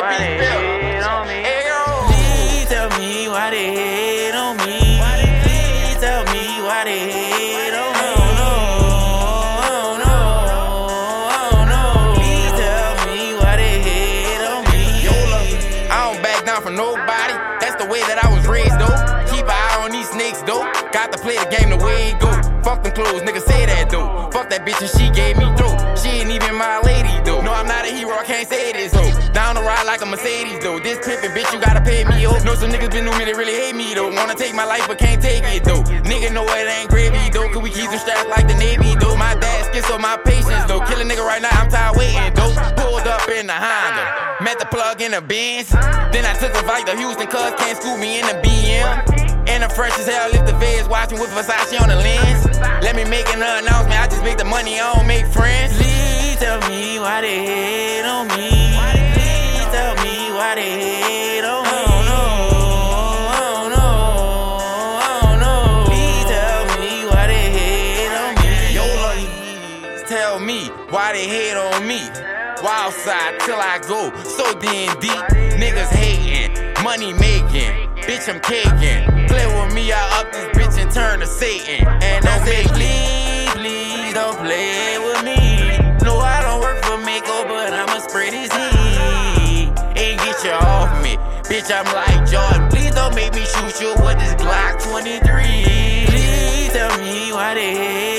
why they hate on me. Please tell me why they hate on me. Please tell me why they hate on me. Oh, oh, Please tell me why they hate on me. YOLO. I don't back down from nobody. That's the way that I was raised, though. Keep an eye on these snakes, though. Got to play the game the way it go. Fuck them clothes, nigga, say that, though. Fuck that bitch and she gave me can't say this, though. Down the ride like a Mercedes, though. This pimpin', bitch, you gotta pay me, oh. Know some niggas been with me, they really hate me, though. Wanna take my life, but can't take it, though. Nigga know it ain't gravy, though. Cause we keep them strapped like the Navy, though. My dad skits on my patience, though. Kill a nigga right now, I'm tired waiting, though. Pulled up in the Honda. Met the plug in the Benz. Then I took a flight to Houston, cuz can't scoop me in the BM. And I'm fresh as hell if the feds watching with Versace on the lens. Let me make an announcement, I just make the money, I don't make friends. Please tell me why they hate they hate on me. Tell me why they hate on me. YOLO, tell me why they hate on me. Wild side till I go, so D&D. Niggas hating, money making, bitch I'm caking. Play with me, I up this bitch and turn to Satan. And Don't that's say please, please don't play Bitch, I'm like Jordan. Please don't make me shoot you with this Glock 23. Please tell me why the hell.